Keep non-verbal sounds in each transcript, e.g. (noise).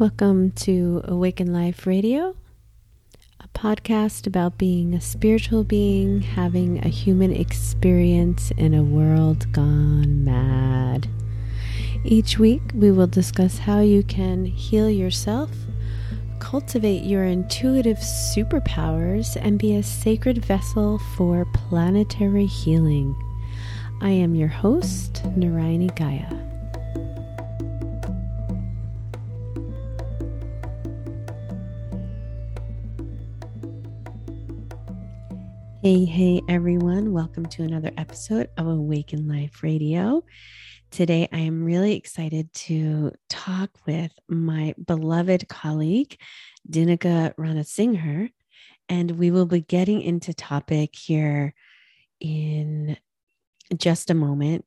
Welcome to Awaken Life Radio, a podcast about being a spiritual being having a human experience in a world gone mad. Each week, we will discuss how you can heal yourself, cultivate your intuitive superpowers, and be a sacred vessel for planetary healing. I am your host, Narayani Gaia. Hey, hey, everyone. Welcome to another episode of Awaken Life Radio. Today, I am really excited to talk with my beloved colleague, Dinika Ranasingher, and we will be getting into topic here in just a moment.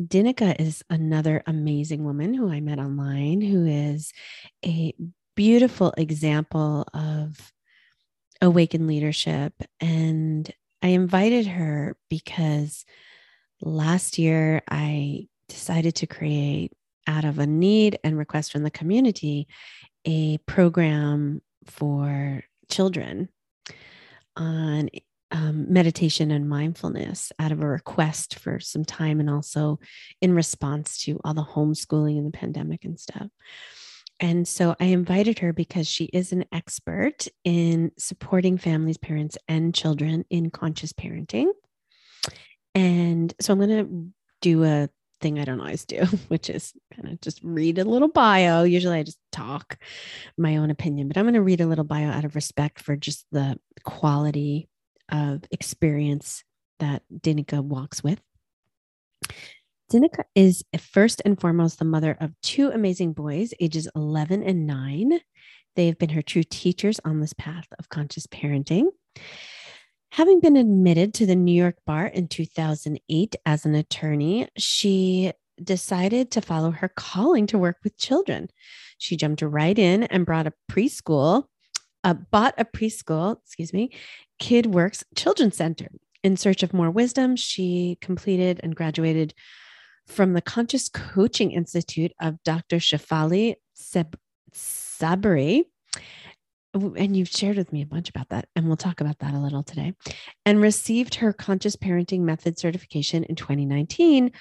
Dinika is another amazing woman who I met online who is a beautiful example of awaken leadership. And I invited her because last year I decided to create out of a need and request from the community a program for children on um, meditation and mindfulness out of a request for some time and also in response to all the homeschooling and the pandemic and stuff. And so I invited her because she is an expert in supporting families, parents, and children in conscious parenting. And so I'm going to do a thing I don't always do, (laughs) which is kind of just read a little bio. Usually I just talk my own opinion, but I'm going to read a little bio out of respect for just the quality of experience that Dinika walks with. Dinika is first and foremost the mother of two amazing boys, ages 11 and 9. They have been her true teachers on this path of conscious parenting. Having been admitted to the New York bar in 2008 as an attorney, she decided to follow her calling to work with children. She jumped right in and brought a preschool, uh, bought a preschool, excuse me, Kid Works Children's Center. In search of more wisdom, she completed and graduated from the Conscious Coaching Institute of Dr. Shefali Tsabary. And you've shared with me a bunch about that, and we'll talk about that a little today. And received her Conscious Parenting Method certification in 2019,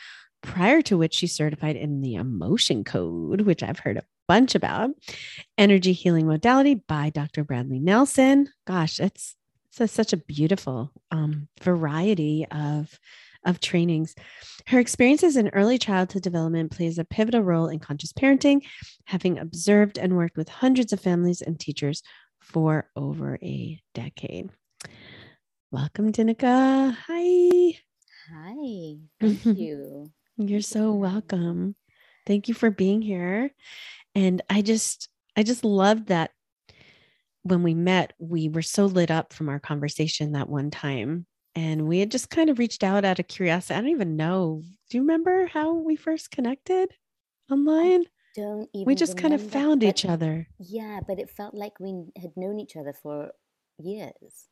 prior to which she certified in the Emotion Code, which I've heard a bunch about. Energy Healing Modality by Dr. Bradley Nelson. Gosh, it's, it's a, such a beautiful um, variety of of trainings. Her experiences in early childhood development plays a pivotal role in conscious parenting, having observed and worked with hundreds of families and teachers for over a decade. Welcome, Dinika. Hi. Hi. Thank (laughs) you. You're so welcome. Thank you for being here. And I just, I just loved that when we met, we were so lit up from our conversation that one time and we had just kind of reached out out of curiosity. I don't even know. Do you remember how we first connected online? I don't even. We just kind of found each other. Yeah, but it felt like we had known each other for years.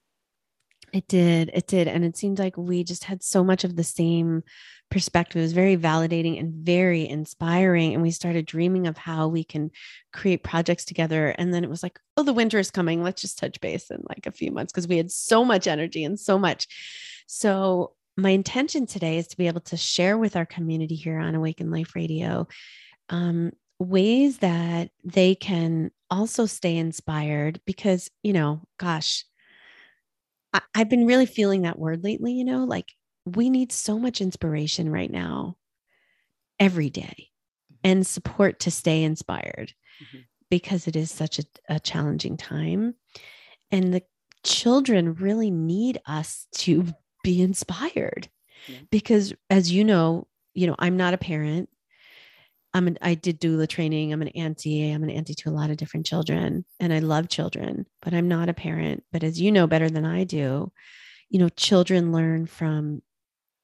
It did. It did. And it seemed like we just had so much of the same perspective. It was very validating and very inspiring. And we started dreaming of how we can create projects together. And then it was like, oh, the winter is coming. Let's just touch base in like a few months because we had so much energy and so much. So, my intention today is to be able to share with our community here on Awaken Life Radio um, ways that they can also stay inspired because, you know, gosh, I, I've been really feeling that word lately, you know, like we need so much inspiration right now, every day, and support to stay inspired mm-hmm. because it is such a, a challenging time. And the children really need us to be inspired yeah. because, as you know, you know, I'm not a parent. I'm an, I did doula training. I'm an auntie. I'm an auntie to a lot of different children and I love children, but I'm not a parent. But as you know better than I do, you know, children learn from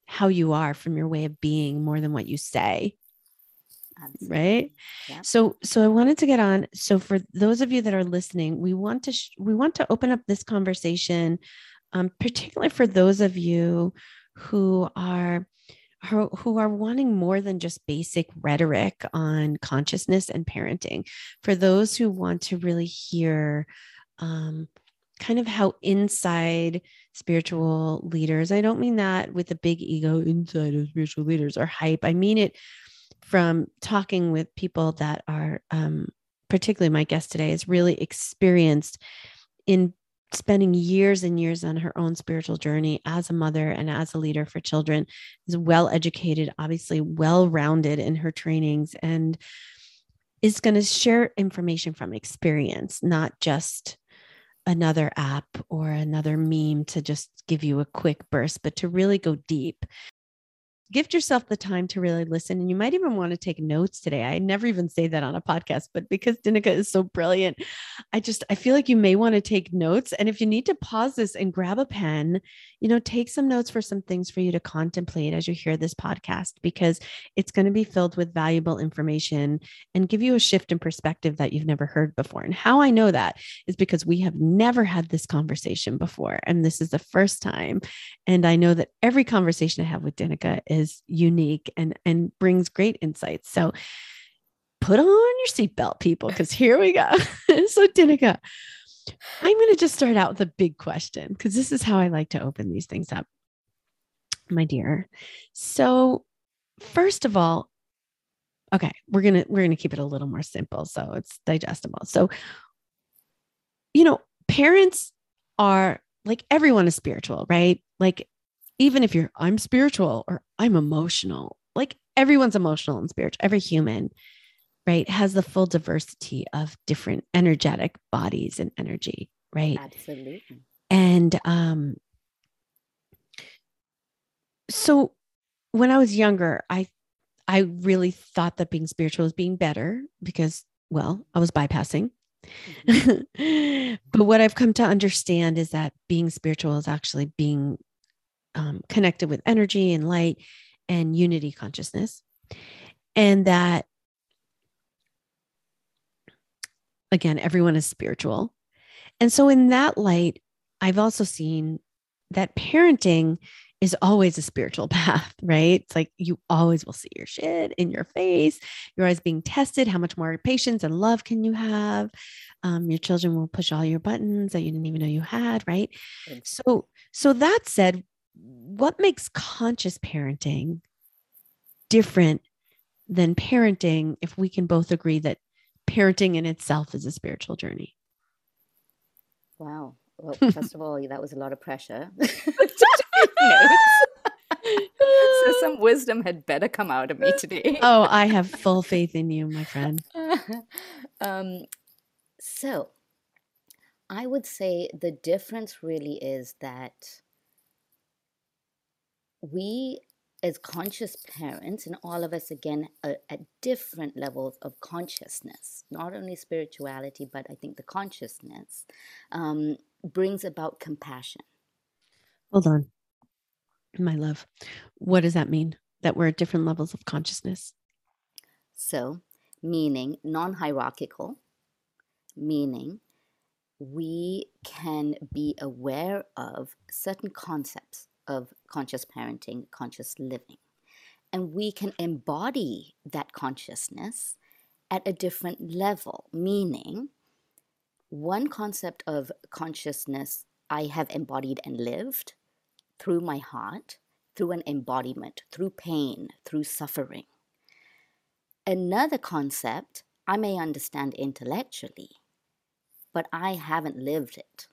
how you are, from your way of being more than what you say. Absolutely. Right. Yeah. So, so I wanted to get on. So for those of you that are listening, we want to, sh- we want to open up this conversation, um, particularly for those of you who are who, are wanting more than just basic rhetoric on consciousness and parenting. For those who want to really hear um, kind of how inside spiritual leaders, I don't mean that with a big ego inside of spiritual leaders or hype. I mean it from talking with people that are, um, particularly my guest today, is really experienced in spending years and years on her own spiritual journey as a mother and as a leader for children is well educated obviously well rounded in her trainings and is going to share information from experience not just another app or another meme to just give you a quick burst, but to really go deep give yourself the time to really listen. And you might even want to take notes today. I never even say that on a podcast, but because Dinika is so brilliant, I just, I feel like you may want to take notes. And if you need to pause this and grab a pen, you know, take some notes for some things for you to contemplate as you hear this podcast, because it's going to be filled with valuable information and give you a shift in perspective that you've never heard before. And how I know that is because we have never had this conversation before. And this is the first time. And I know that every conversation I have with Dinika is unique and and brings great insights. So put on your seatbelt, people, because here we go. (laughs) so Dinika, I'm going to just start out with a big question because this is how I like to open these things up, my dear. So first of all, okay, we're gonna we're gonna keep it a little more simple so it's digestible. So, you know, parents are like everyone is spiritual, right? Like even if you're I'm spiritual or I'm emotional, like everyone's emotional and spiritual, every human, right, has the full diversity of different energetic bodies and energy, right? Absolutely. And um so when I was younger, I I really thought that being spiritual was being better because well, I was bypassing. Mm-hmm. (laughs) but what I've come to understand is that being spiritual is actually being um, connected with energy and light and unity consciousness. And that, again, everyone is spiritual. And so, in that light, I've also seen that parenting is always a spiritual (laughs) path, right? It's like you always will see your shit in your face. You're always being tested. How much more patience and love can you have? Um, your children will push all your buttons that you didn't even know you had, right? So, so that said, what makes conscious parenting different than parenting if we can both agree that parenting in itself is a spiritual journey? Wow. Well, (laughs) first of all, that was a lot of pressure. (laughs) (laughs) so some wisdom had better come out of me today. oh, I have full faith in you, my friend. um, so I would say the difference really is that we as conscious parents and all of us again are at different levels of consciousness not only spirituality but i think the consciousness um, brings about compassion. Hold on. My love what does that mean? That we're at different levels of consciousness? So meaning non-hierarchical meaning we can be aware of certain concepts of conscious parenting, conscious living. And we can embody that consciousness at a different level, meaning one concept of consciousness I have embodied and lived through my heart, through an embodiment, through pain, through suffering. Another concept I may understand intellectually, but I haven't lived it.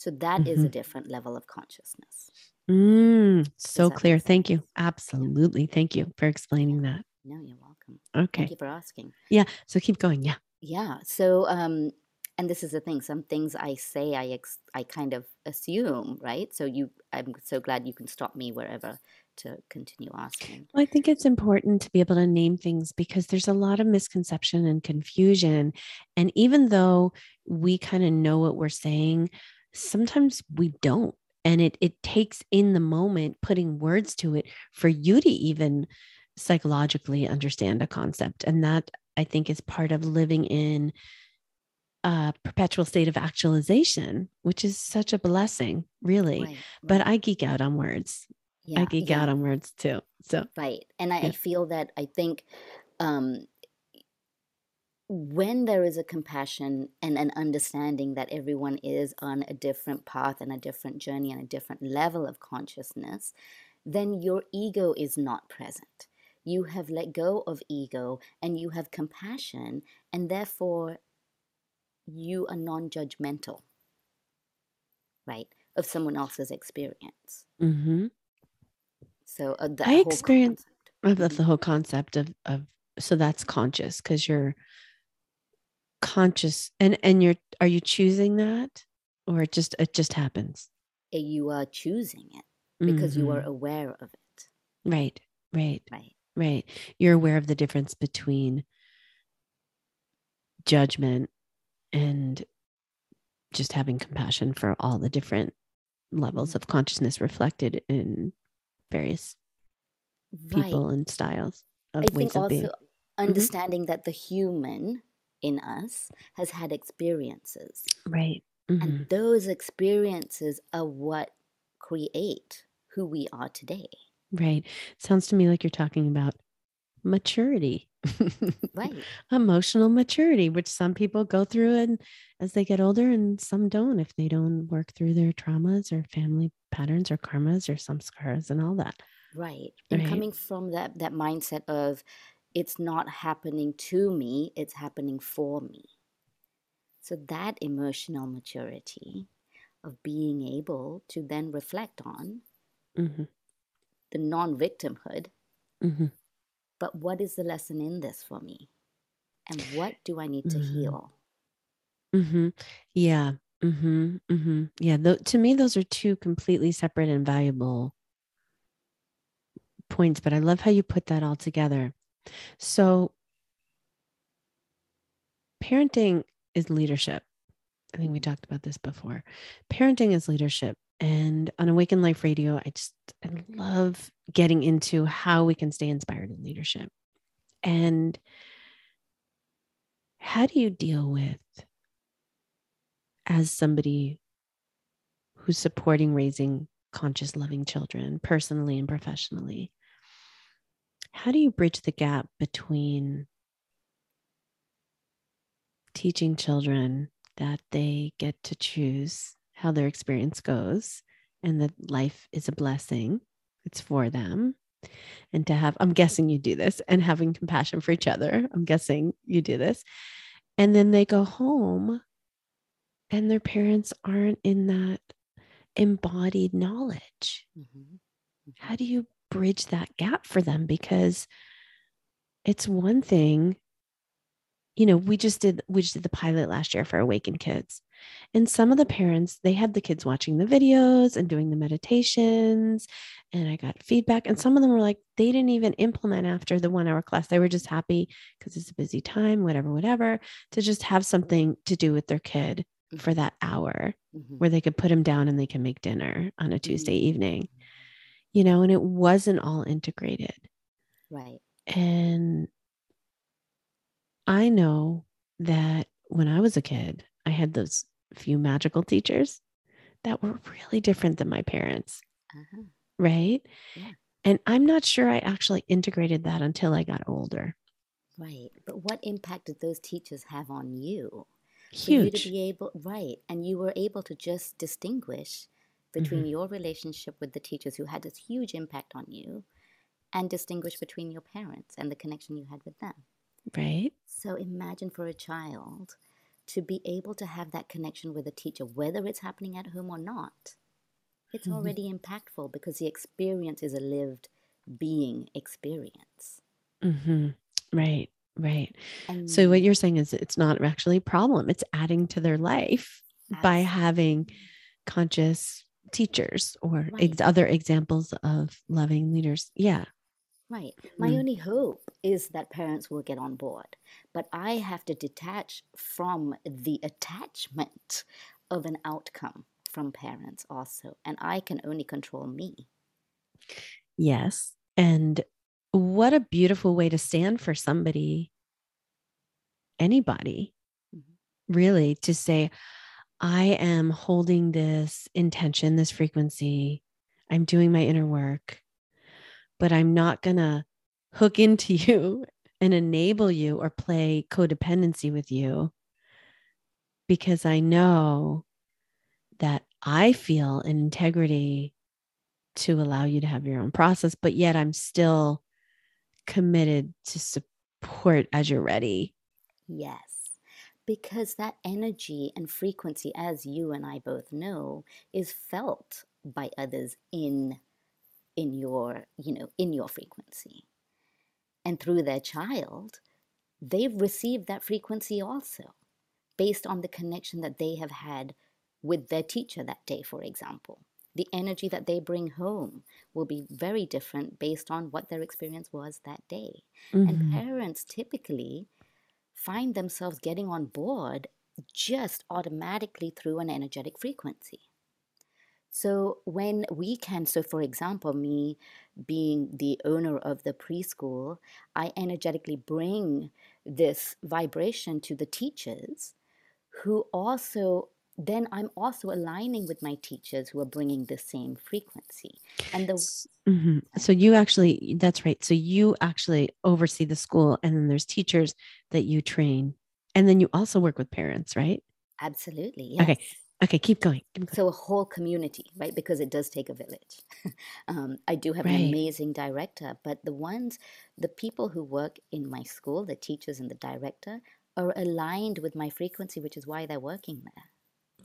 So that mm-hmm. is a mm-hmm. different level of consciousness. Mm, so clear. Thank you. Absolutely. Thank you for explaining that. No, you're welcome. Okay. Thank you for asking. Yeah. So keep going. Yeah. Yeah. So, um, and this is the thing. Some things I say, I ex- I kind of assume, right? So you, I'm so glad you can stop me wherever to continue asking. Well, I think it's important to be able to name things because there's a lot of misconception and confusion. And even though we kind of know what we're saying, sometimes we don't and it it takes in the moment putting words to it for you to even psychologically understand a concept and that i think is part of living in a perpetual state of actualization which is such a blessing really right, right. but i geek out on words I geek out on words too. So right. And I, Yeah. I feel that I think um, when there is a compassion and an understanding that everyone is on a different path and a different journey and a different level of consciousness, then your ego is not present. You have let go of ego and you have compassion, and therefore you are non judgmental, right, of someone else's experience. hmm So uh, I whole experience- concept. I love Mhm. the whole concept of of so that's conscious because you're conscious and and you're are you choosing that or it just it just happens You are choosing it because you are Mhm. aware of it, right right right? right you're aware of the difference between judgment and just having compassion for all the different levels of consciousness reflected in various Right. people and styles of I ways think of also being Mm-hmm. understanding that the human in us has had experiences, right Mhm. and those experiences are what create who we are today. right sounds to me like you're talking about maturity (laughs) Right. emotional maturity which some people go through and as they get older and some don't if they don't work through their traumas or family patterns or karmas or some scars and all that Right. And Right. coming from that that mindset of it's not happening to me, it's happening for me. So that emotional maturity of being able to then reflect on hmm the non-victimhood, hmm but what is the lesson in this for me? And what do I need to Mhm. heal? hmm yeah hmm hmm yeah tho- to me those are two completely separate and valuable points but i love how you put that all together so parenting is leadership. I think we mm-hmm. talked about this before. Parenting is leadership. And on awaken life radio i just i love getting into how we can stay inspired in leadership. And how do you deal with as somebody who's supporting raising conscious loving children personally and professionally how do you bridge the gap between teaching children that they get to choose how their experience goes and that life is a blessing? It's for them. And to have i'm guessing you do this and having compassion for each other. I'm guessing you do this. And then they go home and their parents aren't in that embodied knowledge. Mhm. how do you bridge that gap for them because it's one thing you know we just did we just did the pilot last year for awaken kids. And some of the parents they had the kids watching the videos and doing the meditations and i got feedback and some of them were like they didn't even implement after the one hour class. They were just happy because it's a busy time whatever whatever to just have something to do with their kid for that hour Mhm. where they could put him down and they can make dinner on a tuesday evening you know and it wasn't all integrated Right. and I know that when I was a kid, I had those few magical teachers that were really different than my parents, Uh-huh. right? Yeah. And I'm not sure I actually integrated that until I got older. Right. But what impact did those teachers have on you? For you Huge. to be able, right. And you were able to just distinguish between Mm-hmm. your relationship with the teachers who had this huge impact on you and distinguish between your parents and the connection you had with them. Right? So imagine for a child to be able to have that connection with a teacher, whether it's happening at home or not. It's Mhm. already impactful because the experience is a lived being experience. hmm Right. Right. And So what you're saying is it's not actually a problem. It's adding to their life by having conscious teachers or ex- other examples of loving leaders. Yeah. Right. My Mm. only hope is that parents will get on board. But I have to detach from the attachment of an outcome from parents also. And I can only control me. Yes. And what a beautiful way to stand for somebody, anybody, Mhm. really, to say, I am holding this intention, this frequency I'm doing my inner work, but I'm not going to hook into (laughs) you and enable you or play codependency with you because I know that I feel an integrity to allow you to have your own process, but yet I'm still committed to support as you're ready. Yes. Because that energy and frequency, as you and I both know, is felt by others in in your, you know, in your frequency. And through their child, they've received that frequency also, based on the connection that they have had with their teacher that day, for example. The energy that they bring home will be very different based on what their experience was that day. Mm-hmm. And parents typically find themselves getting on board just automatically through an energetic frequency. So when we can, so for example, me being the owner of the preschool, I energetically bring this vibration to the teachers who also then I'm also aligning with my teachers who are bringing the same frequency. And the mm-hmm. so you actually that's right. So you actually oversee the school, and then there's teachers that you train, and then you also work with parents, right? Absolutely. Yes. Okay. Okay, keep going. keep going. So a whole community, right? Because it does take a village. (laughs) um, I do have right. an amazing director, but the ones, the people who work in my school, the teachers and the director, are aligned with my frequency, which is why they're working there.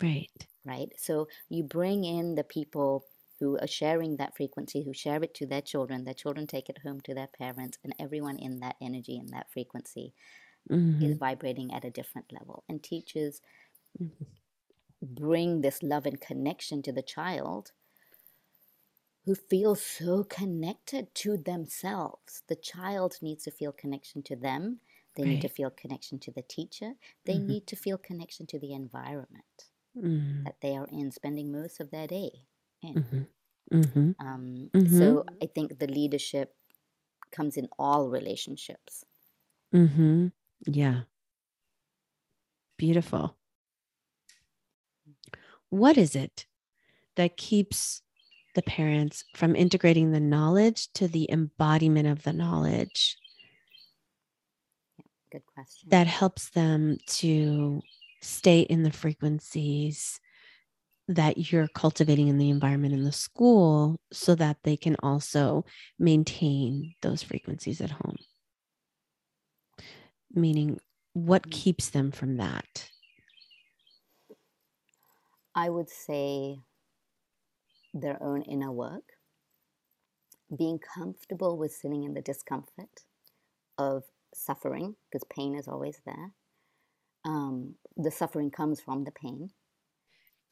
Right. Right. So you bring in the people who are sharing that frequency, who share it to their children, their children take it home to their parents, and everyone in that energy and that frequency mm-hmm. is vibrating at a different level. And teachers. Mm-hmm bring this love and connection to the child who feels so connected to themselves. The child needs to feel connection to them. They right. need to feel connection to the teacher. They mm-hmm. need to feel connection to the environment mm-hmm. that they are in, spending most of their day in. Mm-hmm. mm-hmm. Um, mm-hmm. so I think the leadership comes in all relationships. Mm-hmm. Yeah. Beautiful what is it that keeps the parents from integrating the knowledge to the embodiment of the knowledge? Good question. That helps them to stay in the frequencies that you're cultivating in the environment in the school so that they can also maintain those frequencies at home. Meaning, what mm. keeps them from that? I would say their own inner work, being comfortable with sitting in the discomfort of suffering, because pain is always there. Um, the suffering comes from the pain.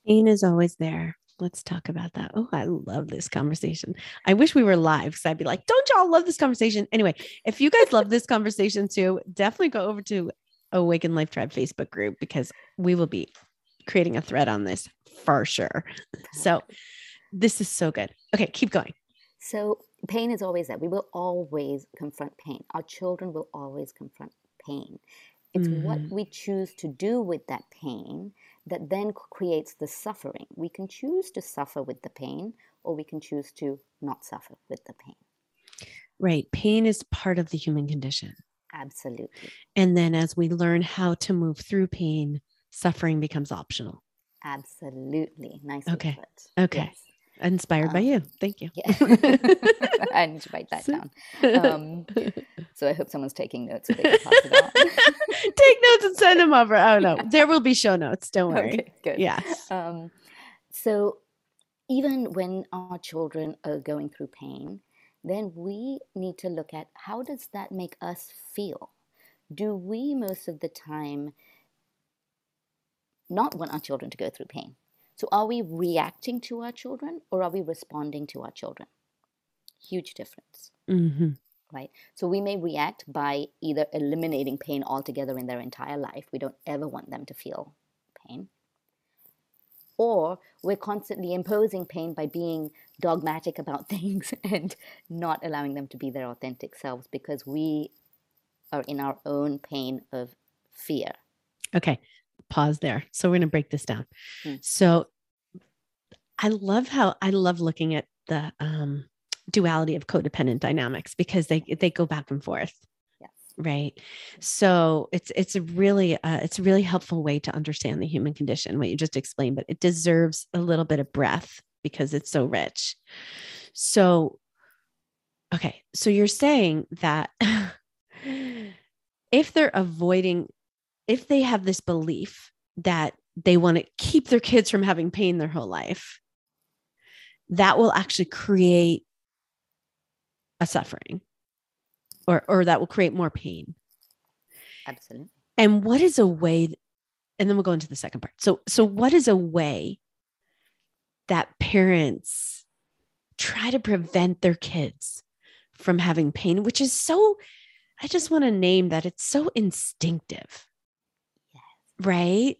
Pain is always there. Let's talk about that. Oh, I love this conversation. I wish we were live because I'd be like, don't y'all love this conversation? Anyway, if you guys love this conversation too, definitely go over to Awaken Life Tribe Facebook group because we will be creating a thread on this for sure. So this is so good. Okay, keep going. So pain is always there. We will always confront pain. Our children will always confront pain. It's mm-hmm. what we choose to do with that pain that then creates the suffering. We can choose to suffer with the pain or we can choose to not suffer with the pain. Right. Pain is part of the human condition. Absolutely. And then as we learn how to move through pain, suffering becomes optional. Absolutely. Nice. Okay. Okay. Yes. Inspired um, by you. Thank you. Yeah. (laughs) I need to write that down. Um, so I hope someone's taking notes so they can pass it out. Take notes and send them over. Oh no, (laughs) there will be show notes. Don't worry. Okay, good. Yeah. Um, so even when our children are going through pain, then we need to look at how does that make us feel? Do we most of the time not want our children to go through pain. So, are we reacting to our children or are we responding to our children? Huge difference. Mm-hmm. Right? So, we may react by either eliminating pain altogether in their entire life. We don't ever want them to feel pain. Or we're constantly imposing pain by being dogmatic about (laughs) things and not allowing them to be their authentic selves because we are in our own pain of fear. Okay pause there. So we're going to break this down. Mm. So I love how I love looking at the um, duality of codependent dynamics because they they go back and forth. Yes. right? So it's it's a really uh, it's a really helpful way to understand the human condition what you just explained but it deserves a little bit of breath because it's so rich. So okay so you're saying that (laughs) if they're avoiding if they have this belief that they want to keep their kids from having pain their whole life that will actually create a suffering or or that will create more pain Absolutely. and what is a way and then we'll go into the second part so so what is a way that parents try to prevent their kids from having pain which is so i just want to name that it's so instinctive Yes. right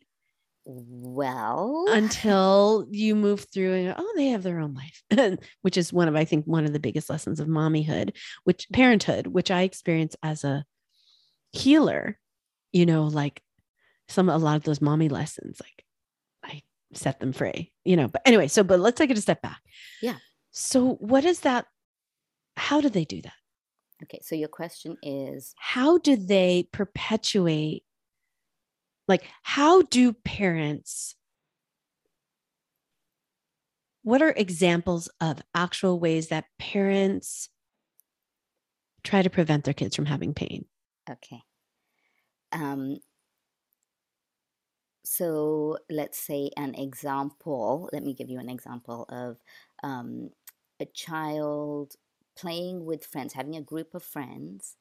Well, until you move through and oh they have their own life (laughs) which is one of i think one of the biggest lessons of mommyhood which parenthood which i experience as a healer you know like some a lot of those mommy lessons like i set them free you know but anyway so but let's take it a step back Yeah. so what is that how do they do that okay. So your question is how do they perpetuate like how do parents what are examples of actual ways that parents try to prevent their kids from having pain okay. Um, so let's say an example. Let me give you an example of um, a child playing with friends, having a group of friends,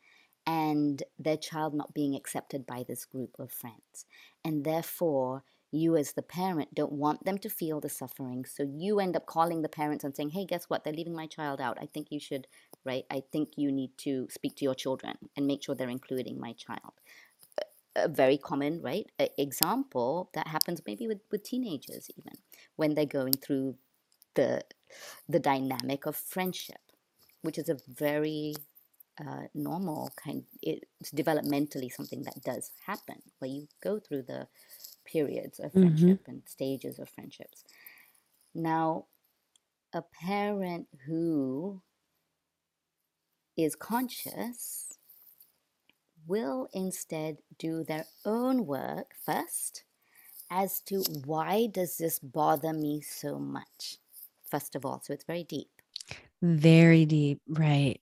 and their child not being accepted by this group of friends. And therefore, you as the parent don't want them to feel the suffering. So you end up calling the parents and saying, hey, guess what? They're leaving my child out. I think you should, right? I think you need to speak to your children and make sure they're including my child. A very common, right? example that happens maybe with, with teenagers even when they're going through the the dynamic of friendship, which is a very uh, normal kind. It's developmentally something that does happen where you go through the periods of Mhm. friendship and stages of friendships. Now, a parent who is conscious will instead do their own work first as to why does this bother me so much first of all so it's very deep very deep right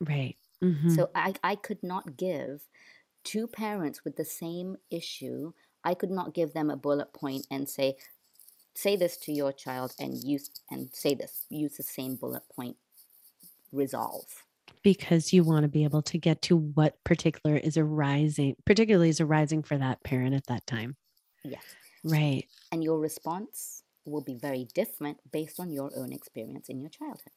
right Mhm. So I, I could not give two parents with the same issue, I could not give them a bullet point and say, say this to your child and use and say this, use the same bullet point, resolve. because you want to be able to get to what particular is arising particularly is arising for that parent at that time Yes. right And your response will be very different based on your own experience in your childhood.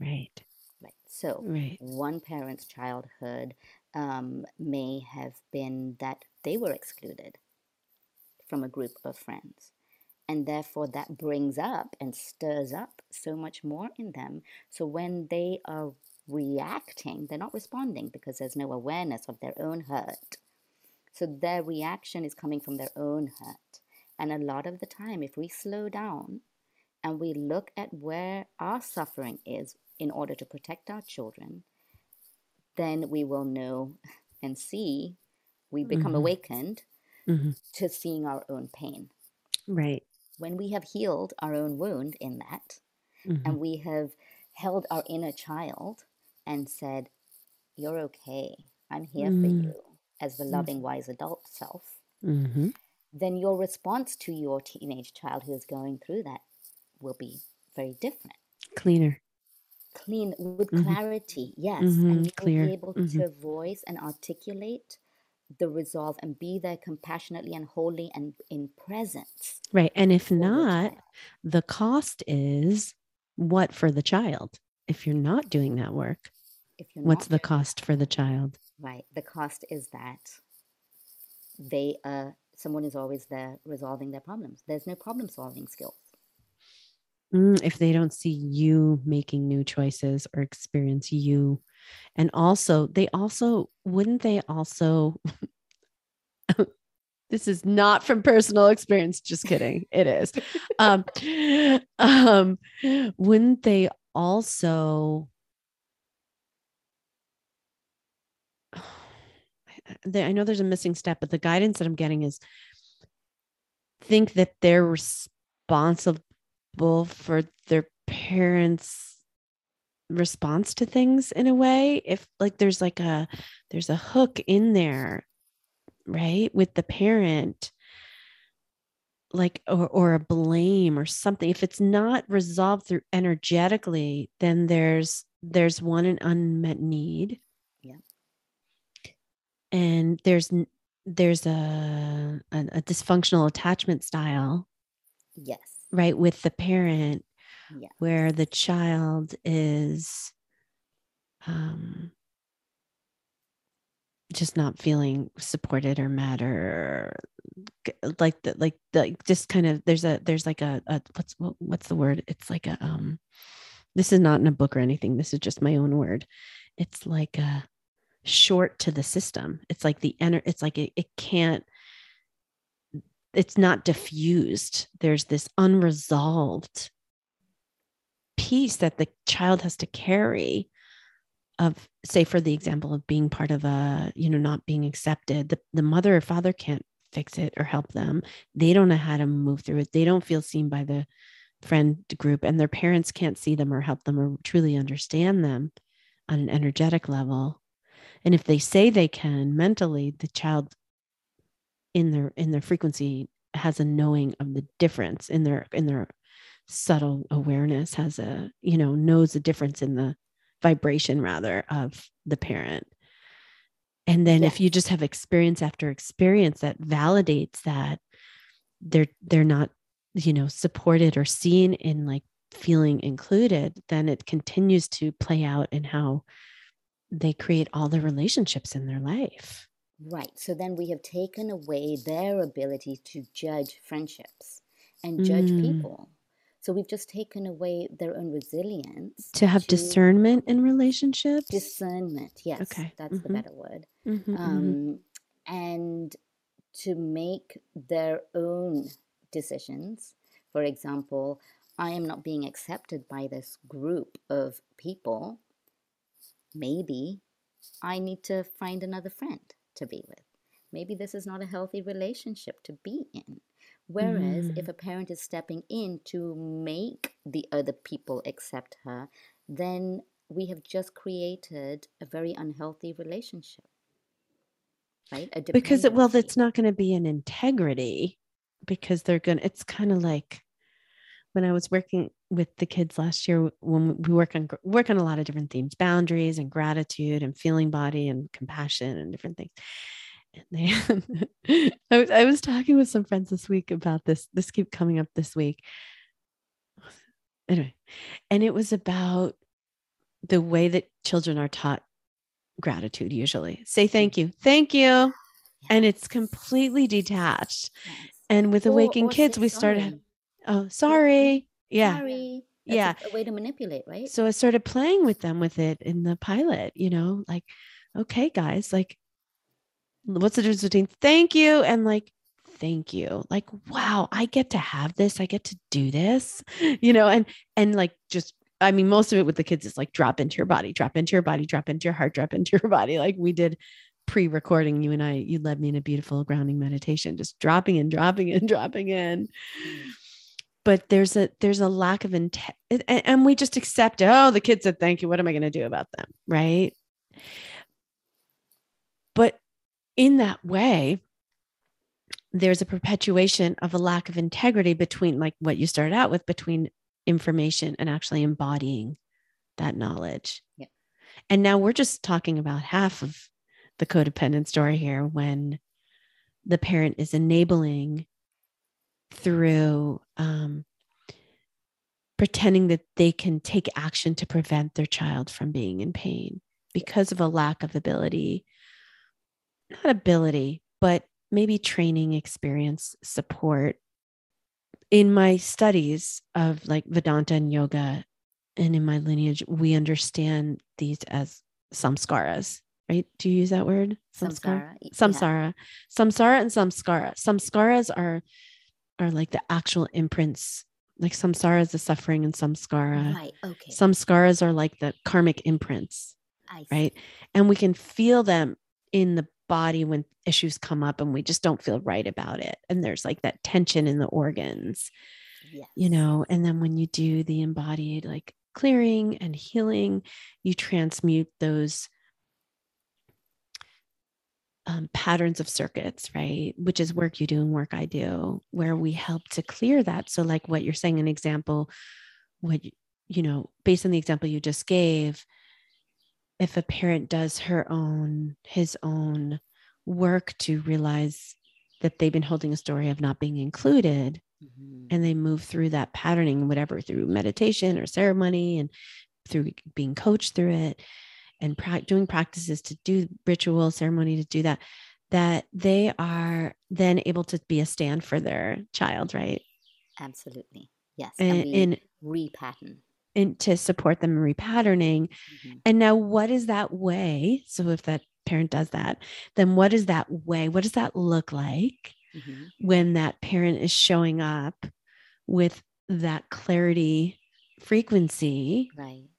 right Right. So right one parent's childhood um, may have been that they were excluded from a group of friends. And therefore, that brings up and stirs up so much more in them. So when they are reacting, they're not responding because there's no awareness of their own hurt. So their reaction is coming from their own hurt. And a lot of the time, if we slow down and we look at where our suffering is in order to protect our children, then we will know and see, we become Mhm. awakened Mhm. to seeing our own pain. right When we have healed our own wound in that, Mhm. and we have held our inner child and said, You're okay, I'm here for Mm. you as the loving, wise adult self, Mhm. then your response to your teenage child who is going through that will be very different. cleaner clean with Mhm. clarity yes Mhm, and clear. be able Mhm. to voice and articulate the resolve and be there compassionately and wholly and in presence right and if not child. the cost is what for the child if you're not doing that work if you're what's the cost for the child right the cost is that they uh someone is always there resolving their problems there's no problem solving skills Mm, if they don't see you making new choices or experience you. And also they also wouldn't they also (laughs) this is not from personal experience just kidding it is. Um (laughs) um wouldn't they also (sighs) I know there's a missing step, but the guidance that I'm getting is think that they're responsible for their parents' response to things in a way. If like there's like a there's a hook in there, right, with the parent, like or or a blame or something. If it's not resolved through energetically, then there's there's one an unmet need. Yeah. And there's there's a, a, a dysfunctional attachment style yes right with the parent yeah. where the child is um just not feeling supported or matter like the like the just kind of there's a there's like a, a what's what, what's the word it's like a um this is not in a book or anything this is just my own word it's like a short to the system. It's like the enter it's like it, it can't it's not diffused. There's this unresolved piece that the child has to carry of say for the example of being part of a you know not being accepted the, the mother or father can't fix it or help them. They don't know how to move through it. They don't feel seen by the friend group and their parents can't see them or help them or truly understand them on an energetic level. And if they say they can mentally the child in their in their frequency has a knowing of the difference in their in their subtle awareness has a you know knows the difference in the vibration rather of the parent and then yes. if you just have experience after experience that validates that they're they're not you know supported or seen in like feeling included then it continues to play out in how they create all the relationships in their life. Right. So then we have taken away their ability to judge friendships and judge mm. people. So we've just taken away their own resilience. To have to discernment in relationships? Discernment, yes. Okay. That's mm-hmm. the better word. Mm-hmm, mm-hmm. um, mm-hmm. And to make their own decisions. For example, I am not being accepted by this group of people maybe I need to find another friend to be with. Maybe this is not a healthy relationship to be in. Whereas mm. if a parent is stepping in to make the other people accept her, then we have just created a very unhealthy relationship. Right? because it, well, that's not going to be an integrity because they're going to, it's kind of like when I was working with the kids last year, when we work on work on a lot of different themes, boundaries and gratitude and feeling body and compassion and different things. And they, (laughs) I was I was talking with some friends this week about this. This keep coming up this week. Anyway, and it was about the way that children are taught gratitude usually. Say thank you. Thank you. Yes. And it's completely detached. Yes. And with awakened kids, we started oh sorry yeah. Sorry. That's yeah. a, a way to manipulate right? So i started playing with them with it in the pilot you know like okay guys like what's the difference between thank you and like thank you? Like wow i get to have this i get to do this (laughs) you know and and like just i mean most of it with the kids is like drop into your body drop into your body drop into your heart drop into your (laughs) body. Like we did pre-recording you and i you led me in a beautiful grounding meditation just dropping in dropping in (laughs) dropping in. Mm but there's a there's a lack of intent and, and we just accept oh the kid said thank you. What am i going to do about them? Right? But in that way there's a perpetuation of a lack of integrity between like what you started out with between information and actually embodying that knowledge. Yeah. and now we're just talking about half of the codependent story here when the parent is enabling through um, pretending that they can take action to prevent their child from being in pain because of a lack of ability, not ability, but maybe training, experience, support. In my studies of like Vedanta and yoga and in my lineage, we understand these as samskaras, right? Do you use that word? Samskara. Samsara. Yeah. Samsara and samskara. Samskaras are are like the actual imprints Like samsara is the suffering and samskara. Right. Okay. Samskaras are like the karmic imprints, right? And we can feel them in the body when issues come up and we just don't feel right about it. And there's like that tension in the organs, Yes. you know. And then when you do the embodied like clearing and healing, you transmute those um, patterns of circuits, right? Which is work you do and work I do, where we help to clear that. So, like what you're saying, an example, what you- you know, based on the example you just gave, if a parent does her own, his own work to realize that they've been holding a story of not being included, Mhm. and they move through that patterning, whatever, through meditation or ceremony and through being coached through it and pra- doing practices to do ritual ceremony to do that, that they are then able to be a stand for their child, right? Absolutely. Yes. And, And, we repattern. and to support them in repatterning. Mhm. And now, what is that way? So, if that parent does that, then what is that way? What does that look like? Mhm. when that parent is showing up with that clarity frequency Right.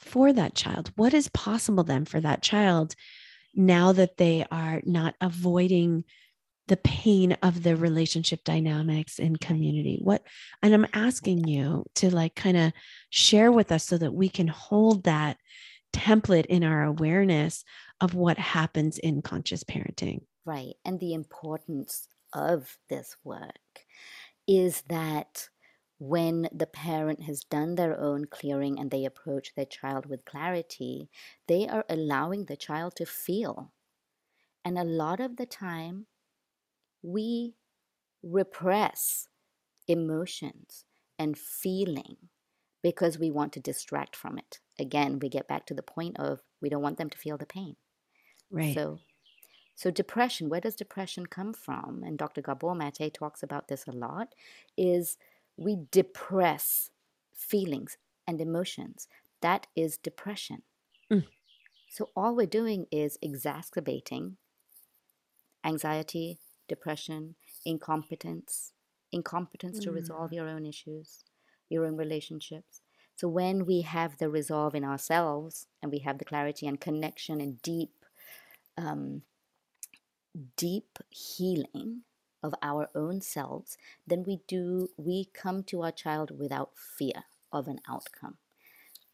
For that child. What is possible then for that child now that they are not avoiding the pain of the relationship dynamics in community? What, and I'm asking you to like kind of share with us so that we can hold that template in our awareness of what happens in conscious parenting. Right. And the importance of this work is that when the parent has done their own clearing and they approach their child with clarity, they are allowing the child to feel. And a lot of the time, we repress emotions and feeling because we want to distract from it. Again, we get back to the point of we don't want them to feel the pain. Right. So, so depression, where does depression come from? And Dr. Gabor Mate talks about this a lot, is we depress feelings and emotions. That is depression. Mm. So all we're doing is exacerbating anxiety, depression, incompetence, incompetence to resolve your own issues, your own relationships. So when we have the resolve in ourselves and we have the clarity and connection and deep um, deep healing of our own selves, then we do we come to our child without fear of an outcome.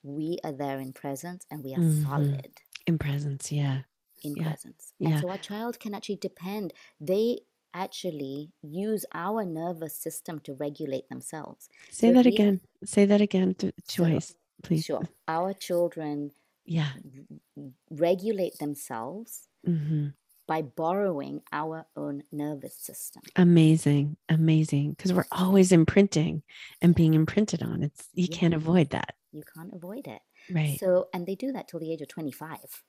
We are there in presence and we are Mhm. solid in presence. Yeah. in Yeah. presence. And Yeah. so our child can actually depend. They actually use our nervous system to regulate themselves. Say So that we- again. Say that again So, twice, please. Sure. Our children Yeah. regulate themselves hmm by borrowing our own nervous system. Amazing. Amazing. Because we're always imprinting and being imprinted on. It's you Yeah. can't avoid that. You can't avoid it. Right. So, and they do that till the age of 25.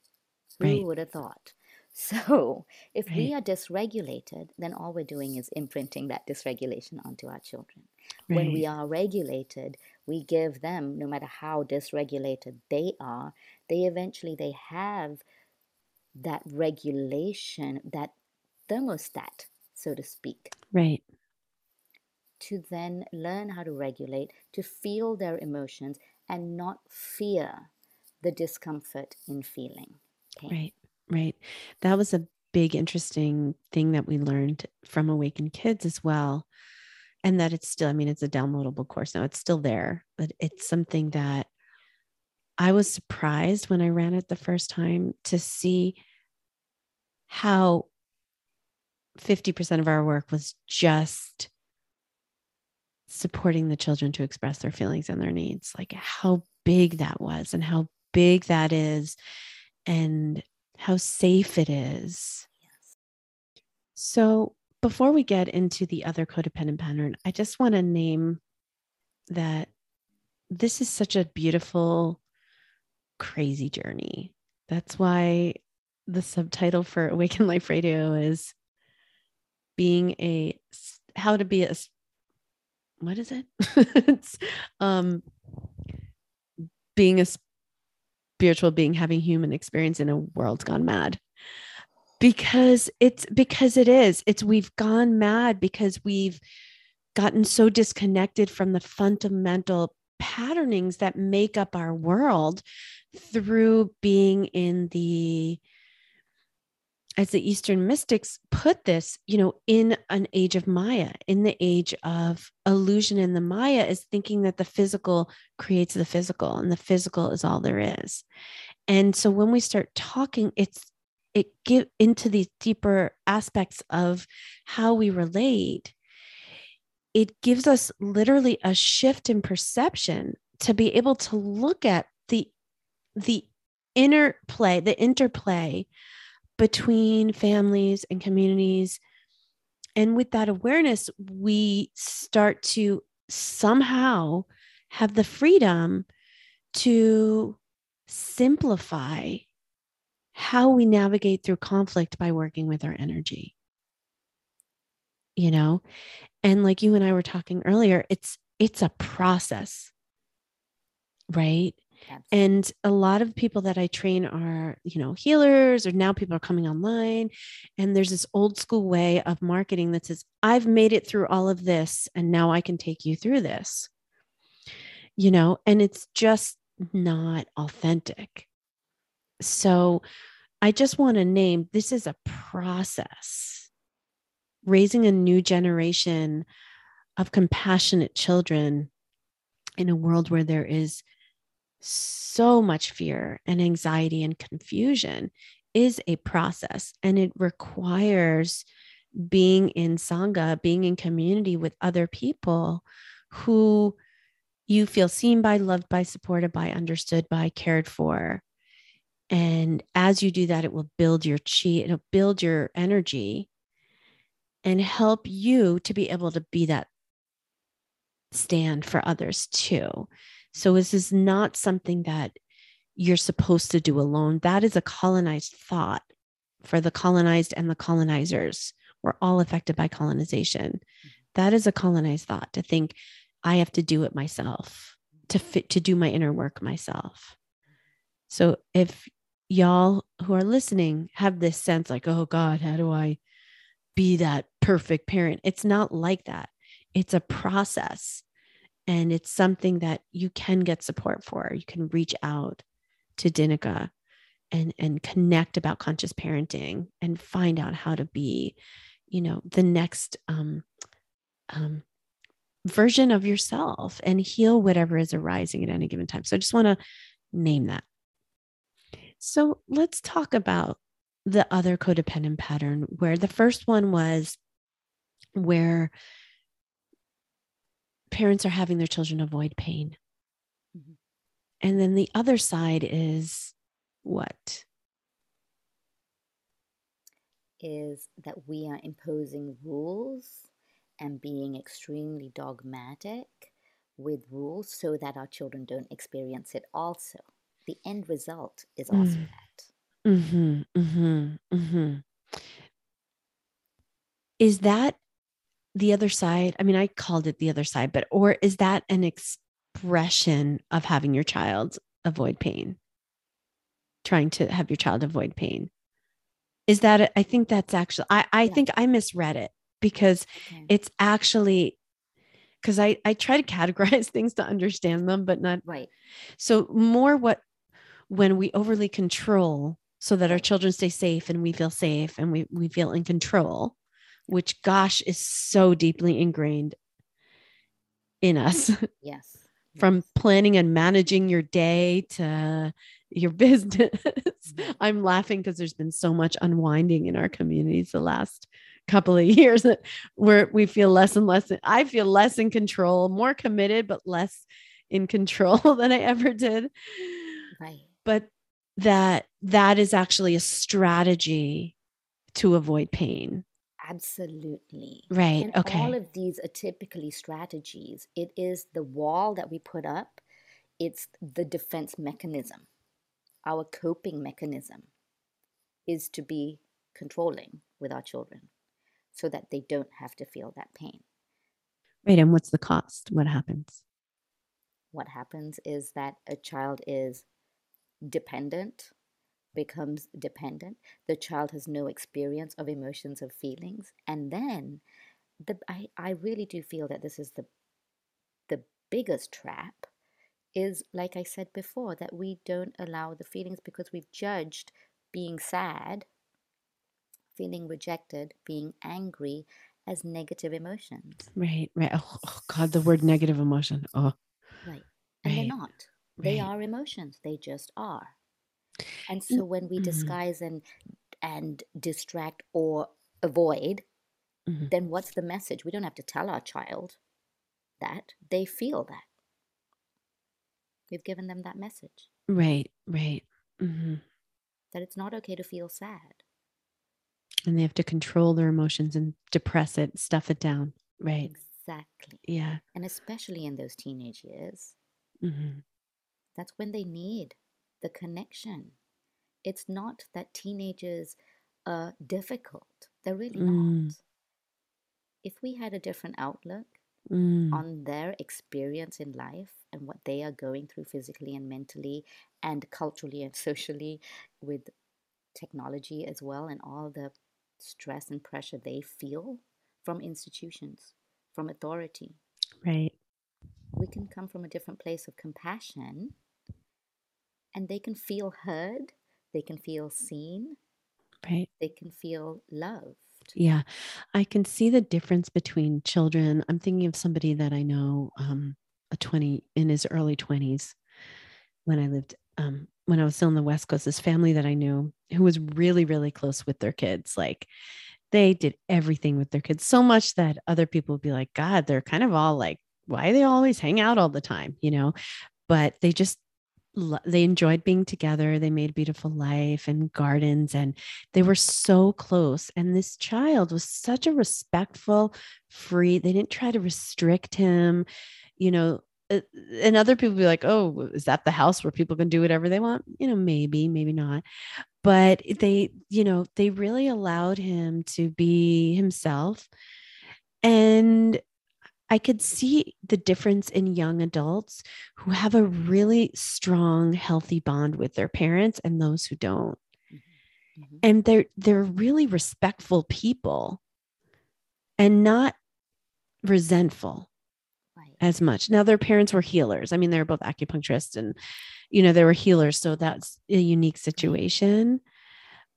Who Right. would have thought? (laughs) So, if we are dysregulated, then all we're doing is imprinting that dysregulation onto our children. right. When we are regulated, we give them, no matter how dysregulated they are, they eventually they have that regulation, that thermostat, so to speak, right. to then learn how to regulate, to feel their emotions and not fear the discomfort in feeling. pain. Right. Right. That was a big, interesting thing that we learned from Awakened Kids as well. And that it's still, I mean, it's a downloadable course now, it's still there, but it's something that I was surprised when I ran it the first time to see how 50% of our work was just supporting the children to express their feelings and their needs, like how big that was and how big that is and how safe it is. Yes. So, before we get into the other codependent pattern, I just want to name that this is such a beautiful, crazy journey. That's why the subtitle for Awaken (laughs) Life Radio is being a how to be a what is it? (laughs) it's um being a spiritual being having human experience in a world gone mad because it's because it is it's we've gone mad because we've gotten so disconnected from the fundamental patternings that make up our world through being in the as the eastern mystics put this you know in an age of maya in the age of illusion in the maya is thinking that the physical creates the physical and the physical is all there is. And so when we start talking it's it get into these deeper aspects of how we relate it gives us literally a shift in perception to be able to look at the the interplay the interplay between families and communities. And with that awareness we start to somehow have the freedom to simplify how we navigate through conflict by working with our energy you know and like you and I were talking earlier, it's it's a process. Right? Absolutely. And a lot of people that I train are, you know, healers, or now people are coming online. And there's this old school way of marketing that says, I've made it through all of this, and now I can take you through this. You know, and it's just not authentic. So I just want to name this is a process raising a new generation of compassionate children in a world where there is so much fear and anxiety and confusion is a process. And it requires being in sangha being in community with other people who you feel seen by loved by supported by understood by cared for. And as you do that it will build your chi it'll build your energy and help you to be able to be that stand for others too. So, this is not something that you're supposed to do alone. That is a colonized thought for the colonized and the colonizers. We're all affected by colonization. Mm-hmm. That is a colonized thought to think I have to do it myself, to fit to do my inner work myself. So if y'all who are listening have this sense like, oh God, how do I be that perfect parent. It's not like that. It's a process and it's something that you can get support for. You can reach out to Dinuka and and connect about conscious parenting and find out how to be, you know, the next um, um, version of yourself and heal whatever is arising at any given time. So I just want to name that. So let's talk about the other codependent pattern, where the first one was where parents are having their children avoid pain. Mm-hmm. And then the other side is what? Is that we are imposing rules and being extremely dogmatic with rules so that our children don't experience it also. The end result is also mm. that. Mm-hmm, mm-hmm, mm-hmm. Is that the other side? I mean, I called it the other side, but or is that an expression of having your child avoid pain? Trying to have your child avoid pain. Is that I think that's actually I, I yeah. think I misread it because okay. it's actually because I, I try to categorize (laughs) things to understand them, but not right. So more what when we overly control so that our children stay safe and we feel safe and we, we feel in control, which, gosh, is so deeply ingrained in us. (laughs) Yes. From planning and managing your day to your (laughs) business. Mm-hmm. I'm laughing because there's been so much unwinding in our communities the last couple of (laughs) years that where we feel less and less. I feel less in control, more committed, but less in control than I ever did. Right. But that that is actually a strategy to avoid pain. Absolutely. Right. And okay. All of these are typically strategies. It is the wall that we put up, it's the defense mechanism. Our coping mechanism is to be controlling with our children so that they don't have to feel that pain. Right. And what's the cost? What happens? What happens is that a child is dependent becomes dependent the child has no experience of emotions of feelings and then the I, I really do feel that this is the the biggest trap is like I said before that we don't allow the feelings because we've judged being sad, feeling rejected, being angry as negative emotions. Right, right. Oh, oh God, the word negative emotion. Oh, Right. And they're not. They right. are emotions. They just are. And so when we Mhm, disguise and and distract or avoid, mhm. then what's the message? We don't have to tell our child that. They feel that. We've given them that message Right, right. Mm-hmm. that it's not okay to feel sad. And they have to control their emotions and depress it, stuff it down. Right. Exactly. Yeah. And especially in those teenage years, hmm that's when they need the connection. It's not that teenagers are difficult, they're really Mm, not. If we had a different outlook mm, on their experience in life and what they are going through physically and mentally and culturally and (laughs) socially with technology as well and all the stress and pressure they feel from institutions, from authority. right. We can come from a different place of compassion and they can feel heard, they can feel seen, Right. they can feel loved. Yeah. I can see the difference between children. I'm thinking of somebody that I know, um, a 20 in his early 20s when I lived, um, when I was still in the West Coast, this family that I knew who was really, really close with their kids. Like they did everything with their kids so much that other people would be like, God, they're kind of all like, why do they always hang out all the time? You know, but they just they enjoyed being together they made beautiful life and gardens and they were so close and this child was such a respectful free they didn't try to restrict him you know uh, and other people be like oh is that the house where people can do whatever they want? You know maybe maybe not but they you know they really allowed him to be himself and I could see the difference in young adults who have a really strong, healthy bond with their parents and those who don't. Mhm. And they're they're really respectful people and not resentful Right. as much. Now their parents were healers. I mean, they were both acupuncturists and you know, they were healers, so that's a unique situation.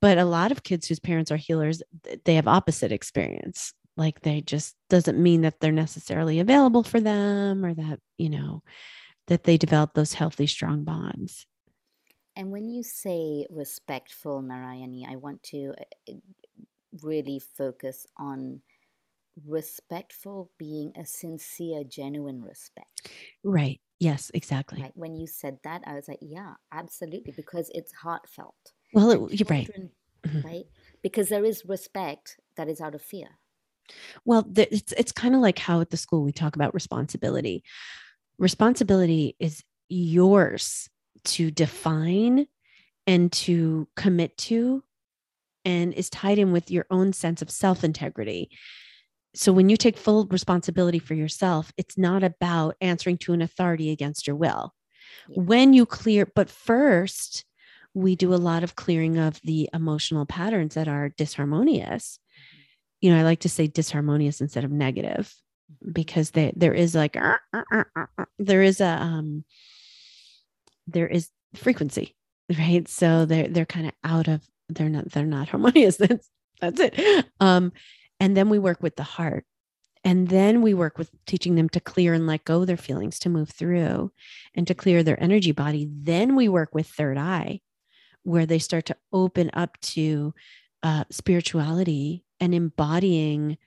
But a lot of kids whose parents are healers, they have opposite experience. Like they just doesn't mean that they're necessarily available for them or that, you know, that they develop those healthy, strong bonds. And when you say respectful, Narayani, I want to uh, really focus on respectful being a sincere, genuine respect. Right. Yes, exactly. Right. When you said that, I was like, yeah, absolutely, because it's heartfelt. Well, it, you're right. children, Mhm. right? Because there is respect that is out of fear. Well, th- it's it's kind of like how at the school we talk about responsibility. Responsibility is yours to define and to commit to and is tied in with your own sense of self-integrity. So when you take full responsibility for yourself, it's not about answering to an authority against your will. Yeah. When you clear, but first, we do a lot of clearing of the emotional patterns that are disharmonious. You know, I like to say disharmonious instead of negative because they, there is like "Uh, uh, uh, uh, uh," there is a um there is frequency, right? So they're they're kind of out of they're not they're not (laughs) harmonious. That's that's it. Um, and then we work with the heart. And then we work with teaching them to clear and let go their feelings to move through and to clear their energy body. Then we work with third eye, where they start to open up to uh, spirituality and embodying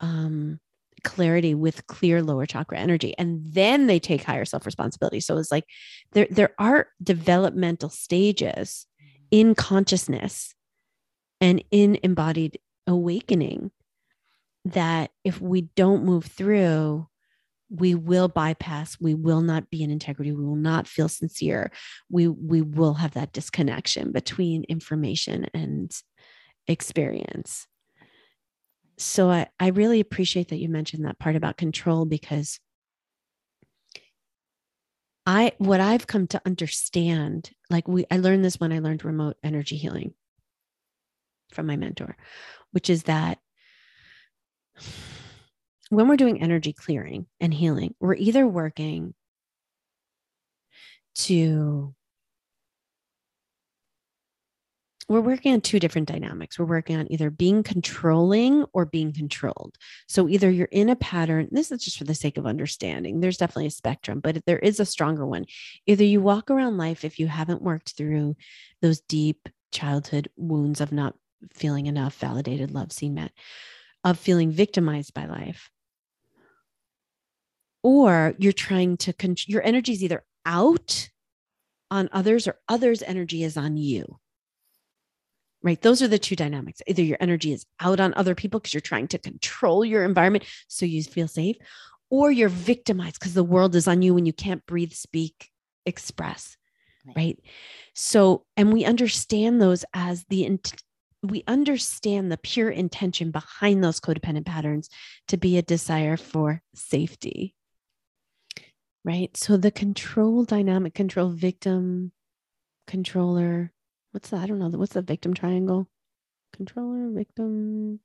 um, clarity with clear lower chakra energy. And then they take higher self responsibility. So it's like there, there are developmental stages in consciousness and in embodied awakening that if we don't move through, we will bypass, we will not be in integrity, we will not feel sincere. We we will have that disconnection between information and experience. So I, I really appreciate that you mentioned that part about control because I what I've come to understand, like we I learned this when I learned remote energy healing from my mentor, which is that when we're doing energy clearing and healing, we're either working to we're working on two different dynamics. We're working on either being controlling or being controlled. So either you're in a pattern, this is just for the sake of understanding. There's definitely a spectrum, but there is a stronger one. Either you walk around life if you haven't worked through those deep childhood wounds of not feeling enough validated love seen met, of feeling victimized by life. Or you're trying to, con- your energy is either out on others or others' energy is on you right? Those are the two dynamics. Either your energy is out on other people because you're trying to control your environment so you feel safe, or you're victimized because the world is on you and you can't breathe, speak, express, right? right? So, and we understand those as the we understand the pure intention behind those codependent patterns to be a desire for safety. Right. So the control dynamic, control victim, controller, what's that? I don't know. What's the victim triangle? Controller, victim,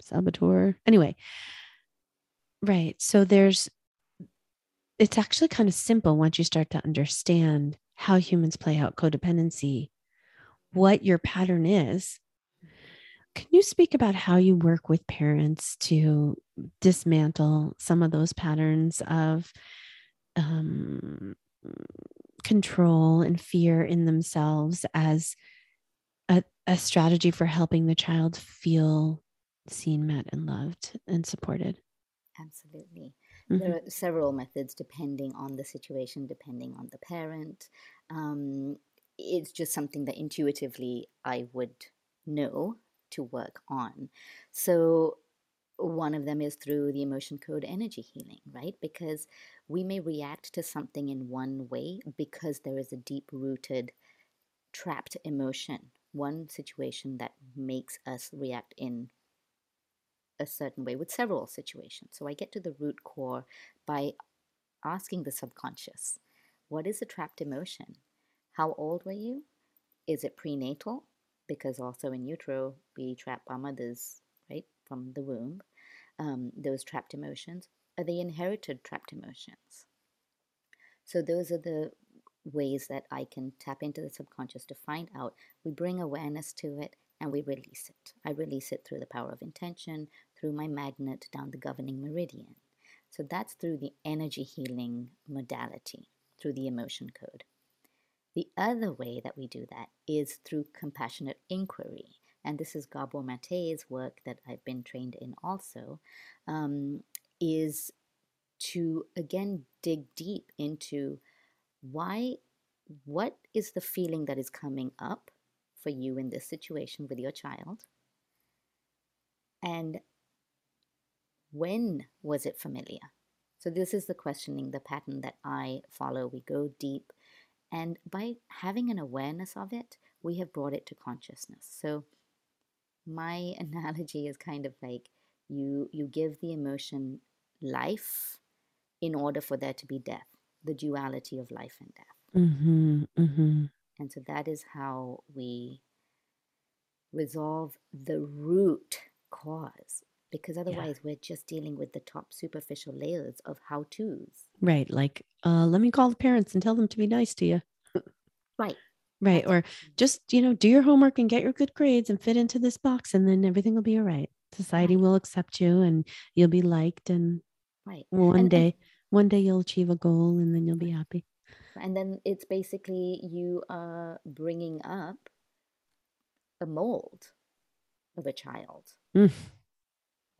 saboteur. Anyway, right. So there's, it's actually kind of simple once you start to understand how humans play out codependency, what your pattern is. Can you speak about how you work with parents to dismantle some of those patterns of um, control and fear in themselves as a, a strategy for helping the child feel seen, met, and loved and supported. Absolutely. Mm-hmm. There are several methods depending on the situation, depending on the parent. Um, it's just something that intuitively I would know to work on. So, one of them is through the emotion code energy healing, right? Because we may react to something in one way because there is a deep rooted trapped emotion, one situation that makes us react in a certain way with several situations. So I get to the root core by asking the subconscious what is a trapped emotion? How old were you? Is it prenatal? Because also in utero, we trap our mothers, right, from the womb, um, those trapped emotions are they inherited trapped emotions? So those are the ways that I can tap into the subconscious to find out. We bring awareness to it and we release it. I release it through the power of intention, through my magnet down the governing meridian. So that's through the energy healing modality, through the emotion code. The other way that we do that is through compassionate inquiry. And this is Gabor Mate's work that I've been trained in also. Um, is to again dig deep into why what is the feeling that is coming up for you in this situation with your child? And when was it familiar? So this is the questioning the pattern that i follow. We go deep and by having an awareness of it we have brought it to consciousness. So my (laughs) analogy is kind of like you you give the emotion life in order for there to be death, the duality of life and death. Mm-hmm, mm-hmm. And so that is how we resolve the root cause, because otherwise yeah. we're just dealing with the top superficial layers of how to's. Right. Like, uh, let me call the parents and tell them to be nice to you. (laughs) right. Right. Or just, you know, do your homework and get your good grades and fit into this box, and then everything will be all right. Society right. will accept you and you'll be liked and right. One and, day one day you'll achieve a goal and then you'll be happy. And then it's basically you are bringing up a mold of a child. Mm.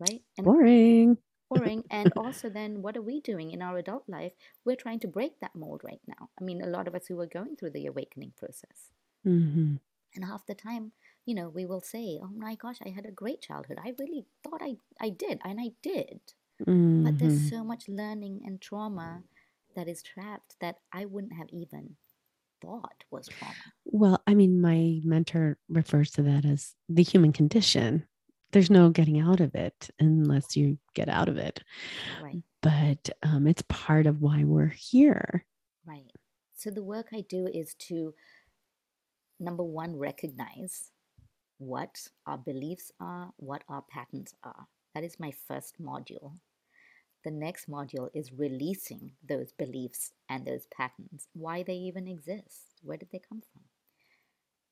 right? And boring. Boring. (laughs) And also then what are we doing in our adult life? We're trying to break that mold right now. I mean a lot of us who are going through the awakening process. Mm-hmm. and half the time you know we will say oh my gosh i had a great childhood. I really thought i i did and i did. But there's mm-hmm. so much learning and trauma that is trapped that I wouldn't have even thought was trauma. Well, I mean, my mentor refers to that as the human condition. There's no getting out of it unless you get out of it. Right. But um, it's part of why we're here. Right. So the work I do is to, number one, recognize what our beliefs are, what our patterns are. That is my first module. The next module is releasing those beliefs and those patterns, why they even exist, where did they come from.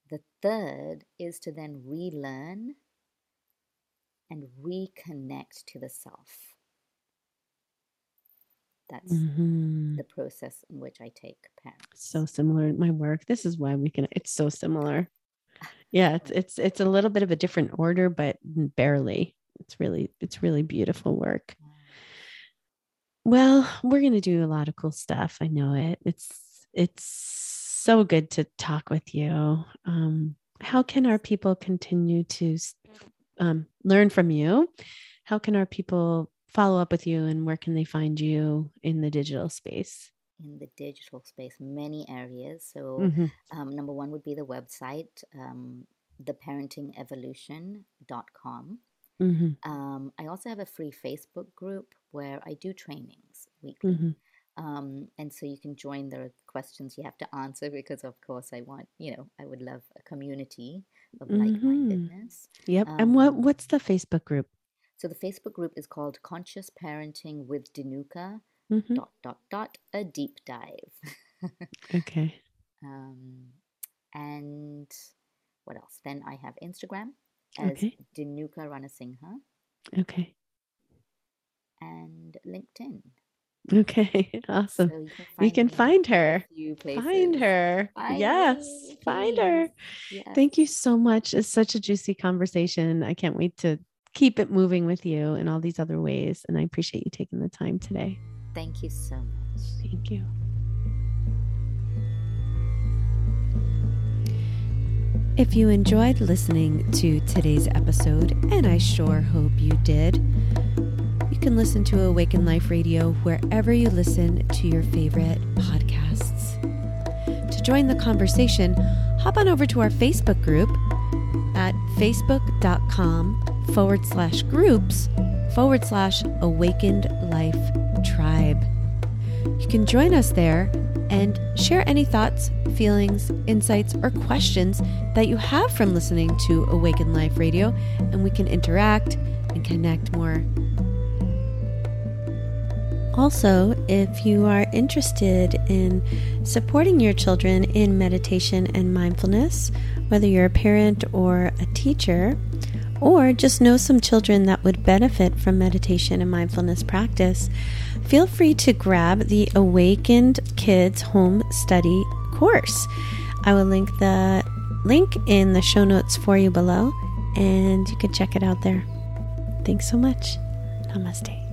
The third is to then relearn and reconnect to the self. That's Mhm. the process in which I take parents. So similar in my work. This is why we can. It's so similar. Yeah, it's it's it's a little bit of a different order, but barely. It's really it's really beautiful work. Well, we're gonna do a lot of cool stuff. I know it. It's it's so good to talk with you. Um, how can our people continue to um, learn from you? How can our people follow up with you, and where can they find you in the digital space? in the digital space, many areas. So, Mhm. um, number one would be the website, um, theparentingevolution.com. Mhm. Um, I also have a free Facebook group where I do trainings weekly. Mhm. Um, and so you can join. There are questions you have to answer because, of course, I want, you know, I would love a community of Mhm. like mindedness. Yep. and what Um, what's the Facebook group? So the Facebook group is called Conscious Parenting with Dinuka, Mhm. dot, dot, dot, a deep dive. (laughs) Okay. Um, and what else? Then I have Instagram as Okay. Dinuka Ranasingha Okay. And LinkedIn. Okay. (laughs) Awesome. So you can We find can me in find a her. few Find her. Find yes. me, Find her. Yes. Thank you so much. It's such a juicy conversation. I can't wait to keep it moving with you in all these other ways. And I appreciate you taking the time today. Thank you so much. Thank you. If you enjoyed listening to today's episode, and I sure hope you did, you can listen to Awaken Life Radio wherever you listen to your favorite podcasts. To join the conversation, hop on over to our Facebook group at facebook.com forward slash groups forward slash awakened life tribe. You can join us there and share any thoughts, feelings, insights, or questions that you have from listening to Awaken Life Radio, and we can interact and connect more. Also, if you are interested in supporting your children in meditation and mindfulness, whether you're a parent or a teacher, or just know some children that would benefit from meditation and mindfulness practice, feel free to grab the Awakened Kids Home Study course. I will link the link in the show notes for you below, and you can check it out there. Thanks so much. Namaste.